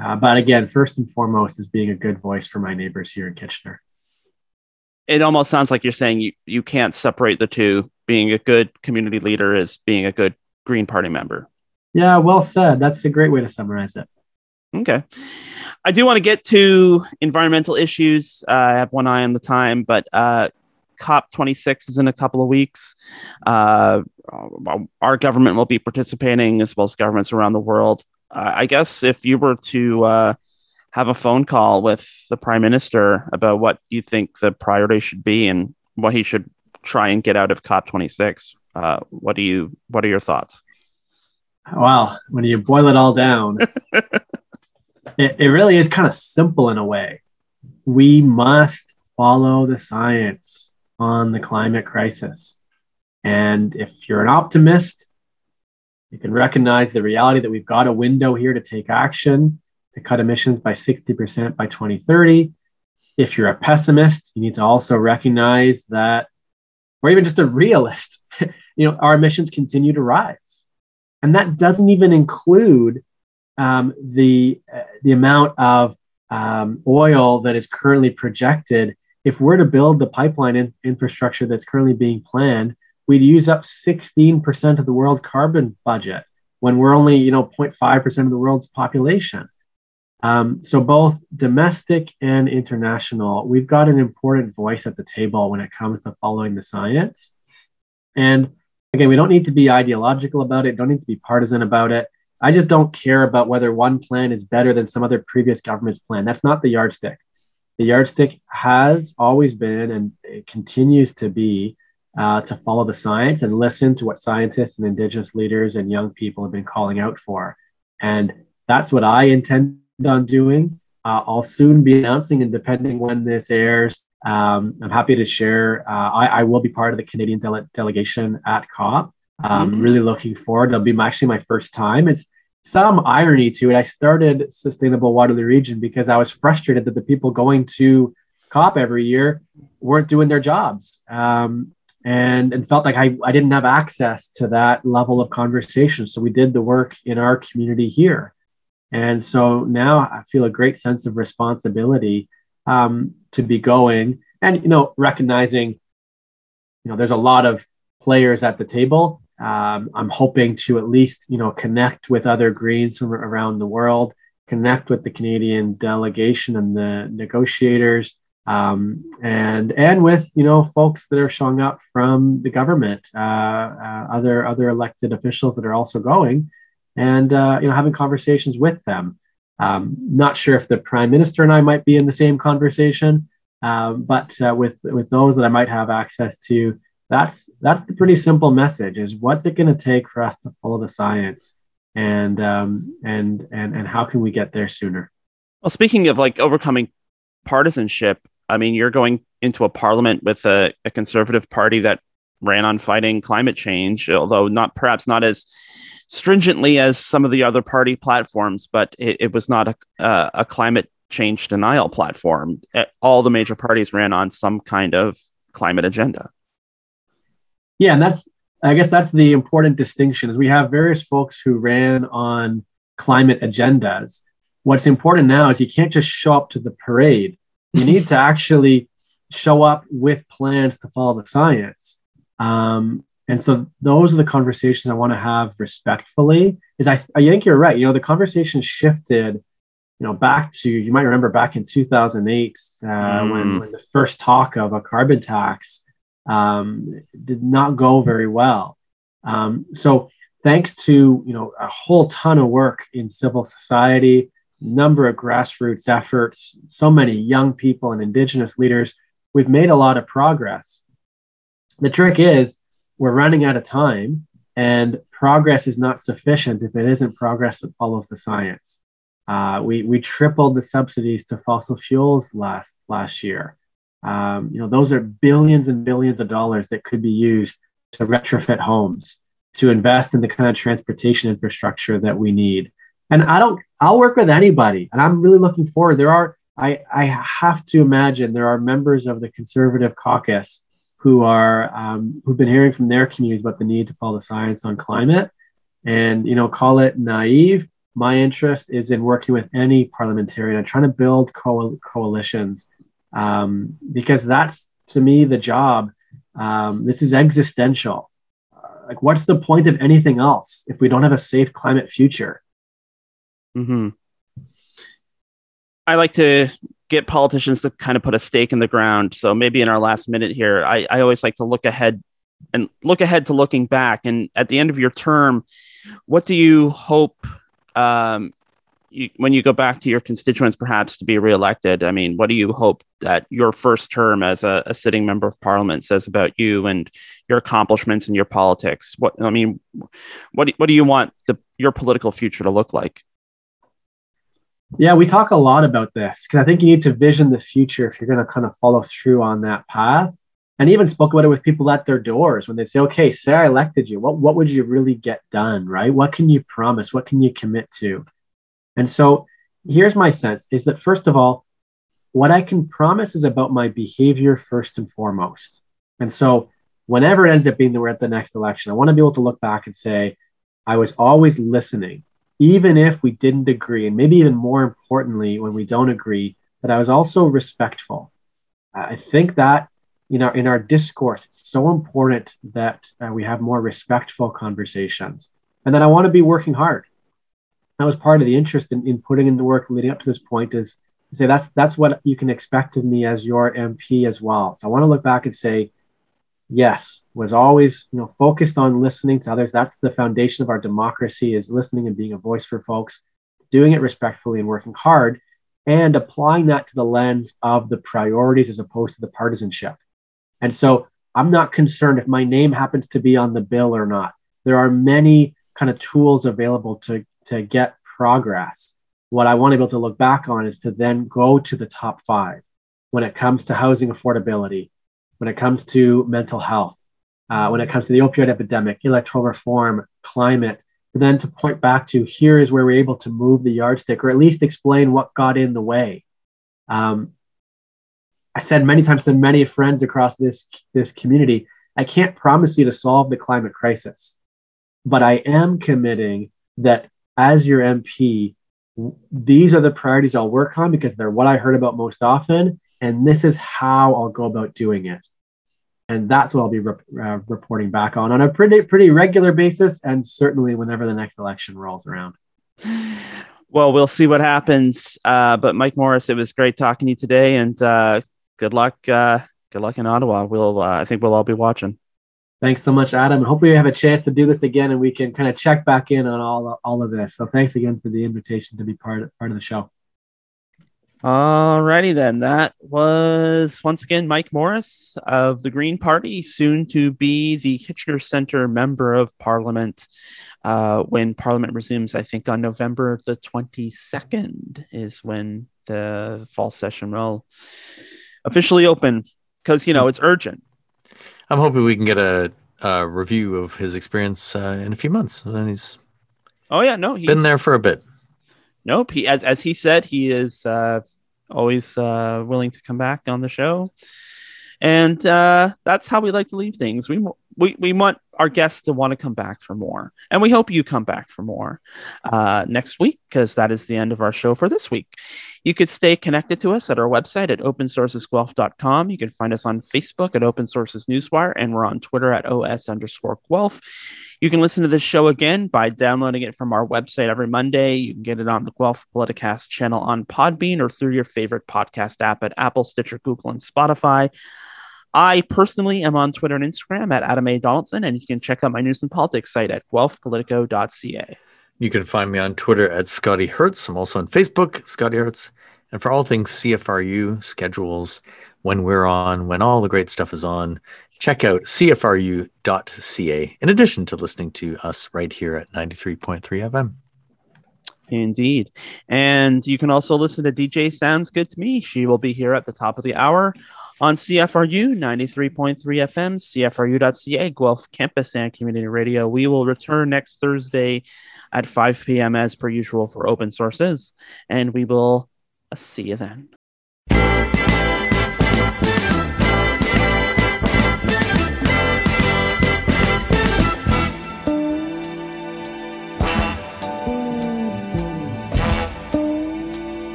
uh, but again, first and foremost, is being a good voice for my neighbors here in Kitchener. It almost sounds like you're saying you, you can't separate the two being a good community leader is being a good Green Party member. Yeah, well said. That's a great way to summarize it. Okay. I do want to get to environmental issues. Uh, I have one eye on the time, but uh, COP26 is in a couple of weeks. Uh, our government will be participating as well as governments around the world. I guess if you were to uh, have a phone call with the prime minister about what you think the priority should be and what he should try and get out of COP26. Uh, what do you? What are your thoughts? Well, when you boil it all down, it, it really is kind of simple in a way. We must follow the science on the climate crisis. And if you're an optimist, You can recognize the reality that we've got a window here to take action to cut emissions by 60% by 2030. If you're a pessimist, you need to also recognize that, or even just a realist, you know, our emissions continue to rise. And that doesn't even include um, the, uh, the amount of um, oil that is currently projected. If we're to build the pipeline in- infrastructure that's currently being planned, we'd use up 16% of the world carbon budget when we're only, you know, 0.5% of the world's population. Um, so both domestic and international, we've got an important voice at the table when it comes to following the science. And again, we don't need to be ideological about it, don't need to be partisan about it. I just don't care about whether one plan is better than some other previous government's plan. That's not the yardstick. The yardstick has always been and it continues to be uh, to follow the science and listen to what scientists and Indigenous leaders and young people have been calling out for. And that's what I intend on doing. Uh, I'll soon be announcing, and depending when this airs, um, I'm happy to share. Uh, I, I, will be part of the Canadian dele- delegation at COP. I'm mm-hmm. really looking forward. It'll be my, actually my first time. It's some irony to it. I started Sustainable Waterloo Region because I was frustrated that the people going to COP every year weren't doing their jobs. Um, and, and felt like I, I didn't have access to that level of conversation. So we did the work in our community here. And so now I feel a great sense of responsibility um, to be going and, you know, recognizing, you know, there's a lot of players at the table. Um, I'm hoping to at least, you know, connect with other Greens from around the world, connect with the Canadian delegation and the negotiators, um, and and with you know folks that are showing up from the government, uh, uh, other other elected officials that are also going, and uh, you know having conversations with them. Um, not sure if the prime minister and I might be in the same conversation, um, but uh, with with those that I might have access to, that's that's the pretty simple message: is what's it going to take for us to follow the science, and um, and and and how can we get there sooner? Well, speaking of like overcoming partisanship, I mean, you're going into a parliament with a, a conservative party that ran on fighting climate change, although not perhaps not as stringently as some of the other party platforms, but it, it was not a, uh, a climate change denial platform. All the major parties ran on some kind of climate agenda. Yeah, and that's I guess that's the important distinction is we have various folks who ran on climate agendas. What's important now is you can't just show up to the parade you need to actually show up with plans to follow the science. Um, and so those are the conversations I want to have respectfully. Is I, I think you're right. You know, the conversation shifted, you know, back to you might remember back in 2008 uh, mm. when, when the first talk of a carbon tax um, did not go very well. Um, so thanks to you know a whole ton of work in civil society, number of grassroots efforts, so many young people and indigenous leaders. We've made a lot of progress. The trick is we're running out of time, and progress is not sufficient if it isn't progress that follows the science. Uh, we, we tripled the subsidies to fossil fuels last, last year. Um, you know, those are billions and billions of dollars that could be used to retrofit homes, to invest in the kind of transportation infrastructure that we need. And I don't I'll work with anybody, and I'm really looking forward. There are I I have to imagine there are members of the conservative caucus who are um, who've been hearing from their communities about the need to follow the science on climate, and you know call it naive. My interest is in working with any parliamentarian and trying to build co- coalitions um, because that's to me the job. Um, this is existential. Uh, like, what's the point of anything else if we don't have a safe climate future? Mm-hmm. I like to get politicians to kind of put a stake in the ground. So maybe in our last minute here, I, I always like to look ahead and look ahead to looking back. And at the end of your term, what do you hope um, you, when you go back to your constituents, perhaps to be reelected? I mean, what do you hope that your first term as a, a sitting member of parliament says about you and your accomplishments and your politics? What I mean, what do, what do you want the, your political future to look like? Yeah, we talk a lot about this because I think you need to vision the future if you're going to kind of follow through on that path. and even spoke about it with people at their doors when they say, okay, say I elected you. What, what would you really get done, right? What can you promise? What can you commit to? And so here's my sense is that, first of all, what I can promise is about my behavior first and foremost. And so whenever it ends up being that we're at the next election, I want to be able to look back and say, I was always listening, even if we didn't agree. And maybe even more importantly, when we don't agree, that I was also respectful. I think that you know in our discourse it's so important that uh, we have more respectful conversations and then i want to be working hard that was part of the interest in, in putting in the work leading up to this point is to say that's that's what you can expect of me as your mp as well so i want to look back and say yes was always you know focused on listening to others that's the foundation of our democracy is listening and being a voice for folks doing it respectfully and working hard and applying that to the lens of the priorities as opposed to the partisanship and so I'm not concerned if my name happens to be on the bill or not. There are many kind of tools available to, to get progress. What I want to be able to look back on is to then go to the top five when it comes to housing affordability, when it comes to mental health, uh, when it comes to the opioid epidemic, electoral reform, climate, then to point back to here is where we're able to move the yardstick or at least explain what got in the way. Um, I said many times to many friends across this this community, I can't promise you to solve the climate crisis, but I am committing that as your MP, these are the priorities I'll work on because they're what I heard about most often, and this is how I'll go about doing it. And that's what I'll be uh, reporting back on on a pretty pretty regular basis, and certainly whenever the next election rolls around. Well, we'll see what happens. Uh, but Mike Morrice, it was great talking to you today, and uh, good luck. Uh, good luck in Ottawa. We'll, uh, I think we'll all be watching. Thanks so much, Adam. And hopefully we have a chance to do this again and we can kind of check back in on all, all of this. So thanks again for the invitation to be part of, part of the show. Alrighty then. That was once again Mike Morrice of the Green Party, soon to be the Kitchener Center Member of Parliament uh, when Parliament resumes. I think on November the 22nd is when the fall session will officially open because you know it's urgent. I'm hoping we can get a, a review of his experience uh, in a few months. And he's oh yeah, no, he's been there for a bit. Nope, he as as he said, he is uh, always uh, willing to come back on the show, and uh, that's how we like to leave things. We we we want our guests to want to come back for more. And we hope you come back for more uh, next week because that is the end of our show for this week. You could stay connected to us at our website at opensourcesguelph.com. You can find us on Facebook at Open Sources Newswire, and we're on Twitter at OS underscore Guelph. You can listen to this show again by downloading it from our website every Monday. You can get it on the Guelph Politicast channel on Podbean or through your favorite podcast app at Apple, Stitcher, Google, and Spotify. I personally am on Twitter and Instagram at Adam A. Donaldson, and you can check out my news and politics site at guelphpolitico.ca. You can find me on Twitter at Scotty Hertz. I'm also on Facebook, Scotty Hertz. And for all things CFRU, schedules, when we're on, when all the great stuff is on, check out cfru.ca in addition to listening to us right here at 93.3 FM. Indeed. And you can also listen to DJ Sounds Good to Me. She will be here at the top of the hour on CFRU 93.3 FM, CFRU.ca, Guelph Campus and Community Radio. We will return next Thursday at 5 p.m. as per usual for open sources, and we will see you then.